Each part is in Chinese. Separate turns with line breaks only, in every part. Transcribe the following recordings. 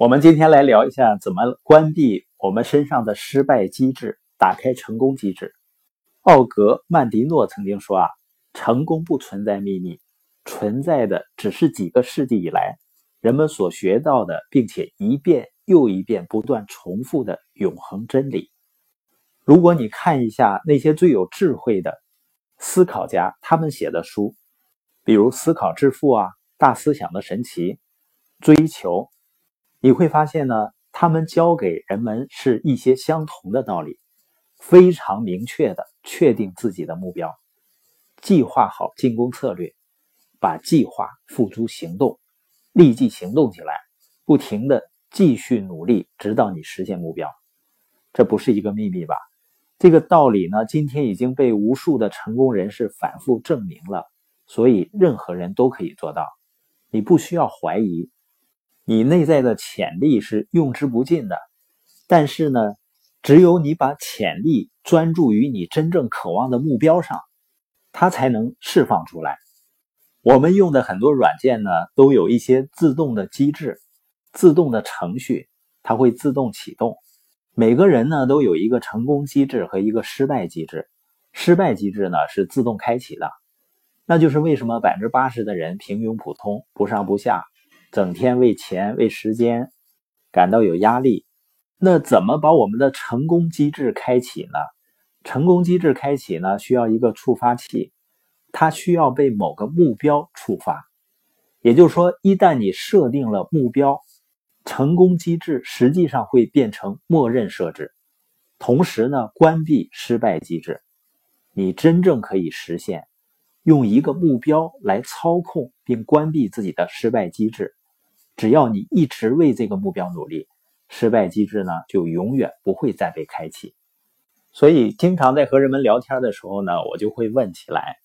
我们今天来聊一下怎么关闭我们身上的失败机制，打开成功机制。奥格曼迪诺曾经说啊，成功不存在秘密，存在的只是几个世纪以来人们所学到的，并且一遍又一遍不断重复的永恒真理。如果你看一下那些最有智慧的思考家，他们写的书，比如《思考致富》啊，《大思想的神奇》，追求。你会发现呢，他们教给人们是一些相同的道理，非常明确的确定自己的目标，计划好进攻策略，把计划付诸行动，立即行动起来，不停的继续努力，直到你实现目标。这不是一个秘密吧？这个道理呢，今天已经被无数的成功人士反复证明了，所以任何人都可以做到，你不需要怀疑。你内在的潜力是用之不尽的，但是呢，只有你把潜力专注于你真正渴望的目标上，它才能释放出来。我们用的很多软件呢，都有一些自动的机制、自动的程序，它会自动启动。每个人呢，都有一个成功机制和一个失败机制。失败机制呢是自动开启的，那就是为什么百分之八十的人平庸普通、不上不下。整天为钱为时间感到有压力，那怎么把我们的成功机制开启呢？成功机制开启呢，需要一个触发器，它需要被某个目标触发。也就是说，一旦你设定了目标，成功机制实际上会变成默认设置，同时呢，关闭失败机制。你真正可以实现用一个目标来操控并关闭自己的失败机制。只要你一直为这个目标努力，失败机制呢就永远不会再被开启。所以，经常在和人们聊天的时候呢，我就会问起来：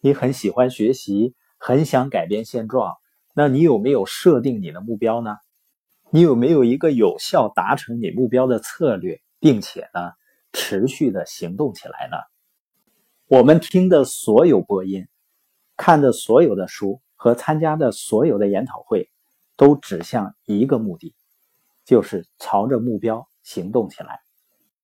你很喜欢学习，很想改变现状，那你有没有设定你的目标呢？你有没有一个有效达成你目标的策略，并且呢持续的行动起来呢？我们听的所有播音，看的所有的书和参加的所有的研讨会。都指向一个目的，就是朝着目标行动起来。